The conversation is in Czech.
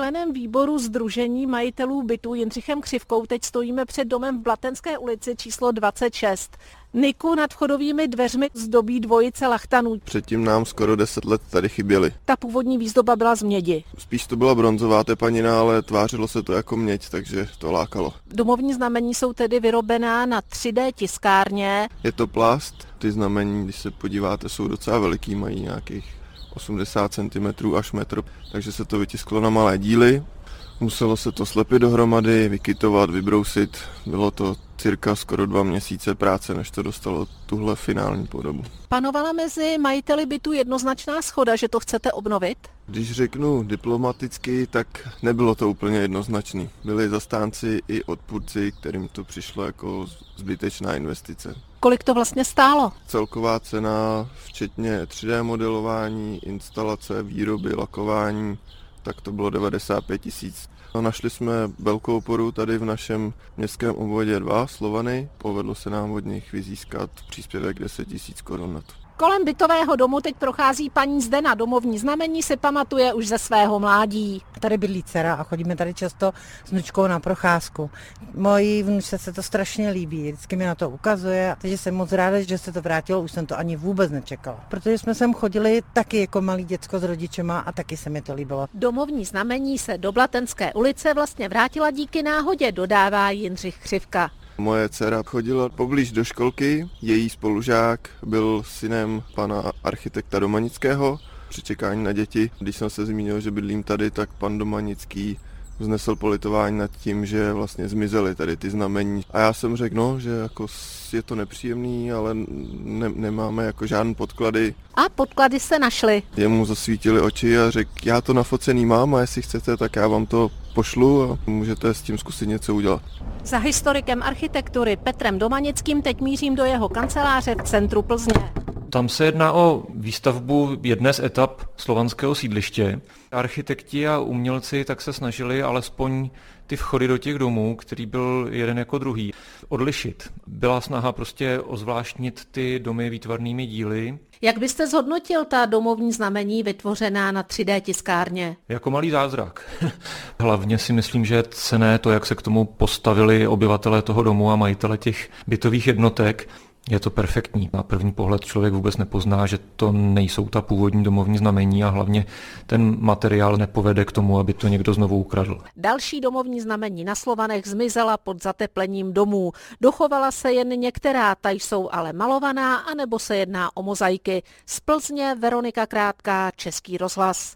členem výboru Združení majitelů bytů Jindřichem Křivkou. Teď stojíme před domem v Blatenské ulici číslo 26. Niku nad vchodovými dveřmi zdobí dvojice lachtanů. Předtím nám skoro 10 let tady chyběly. Ta původní výzdoba byla z mědi. Spíš to byla bronzová tepanina, ale tvářilo se to jako měď, takže to lákalo. Domovní znamení jsou tedy vyrobená na 3D tiskárně. Je to plast, ty znamení, když se podíváte, jsou docela veliký, mají nějakých 80 cm až metr, takže se to vytisklo na malé díly. Muselo se to slepit dohromady, vykytovat, vybrousit. Bylo to cirka skoro dva měsíce práce, než to dostalo tuhle finální podobu. Panovala mezi majiteli bytu jednoznačná schoda, že to chcete obnovit? Když řeknu diplomaticky, tak nebylo to úplně jednoznačný. Byli zastánci i odpůrci, kterým to přišlo jako zbytečná investice. Kolik to vlastně stálo? Celková cena, včetně 3D modelování, instalace, výroby, lakování, tak to bylo 95 tisíc. Našli jsme velkou oporu tady v našem městském obvodě 2, Slovany. Povedlo se nám od nich vyzískat příspěvek 10 tisíc korun na to. Kolem bytového domu teď prochází paní Zdena. Domovní znamení si pamatuje už ze svého mládí. Tady bydlí dcera a chodíme tady často s vnučkou na procházku. Mojí vnučce se to strašně líbí, vždycky mi na to ukazuje, takže jsem moc ráda, že se to vrátilo, už jsem to ani vůbec nečekala. Protože jsme sem chodili taky jako malý děcko s rodičema a taky se mi to líbilo. Domovní znamení se do Blatenské ulice vlastně vrátila díky náhodě, dodává Jindřich Křivka. Moje dcera chodila poblíž do školky, její spolužák byl synem pana architekta Domanického. Při čekání na děti, když jsem se zmínil, že bydlím tady, tak pan Domanický vznesl politování nad tím, že vlastně zmizely tady ty znamení. A já jsem řekl, no, že jako je to nepříjemný, ale ne, nemáme jako žádné podklady. A podklady se našly. Jemu zasvítili oči a řekl, já to nafocený mám a jestli chcete, tak já vám to pošlu a můžete s tím zkusit něco udělat. Za historikem architektury Petrem Domanickým teď mířím do jeho kanceláře v centru Plzně. Tam se jedná o výstavbu jedné z etap slovanského sídliště. Architekti a umělci tak se snažili alespoň ty vchody do těch domů, který byl jeden jako druhý, odlišit. Byla snaha prostě ozvláštnit ty domy výtvarnými díly. Jak byste zhodnotil ta domovní znamení vytvořená na 3D tiskárně? Jako malý zázrak. Hlavně si myslím, že je cené to, jak se k tomu postavili obyvatelé toho domu a majitele těch bytových jednotek. Je to perfektní. Na první pohled člověk vůbec nepozná, že to nejsou ta původní domovní znamení a hlavně ten materiál nepovede k tomu, aby to někdo znovu ukradl. Další domovní znamení na Slovanech zmizela pod zateplením domů. Dochovala se jen některá, ta jsou ale malovaná, anebo se jedná o mozaiky. Z Plzně Veronika Krátká, Český rozhlas.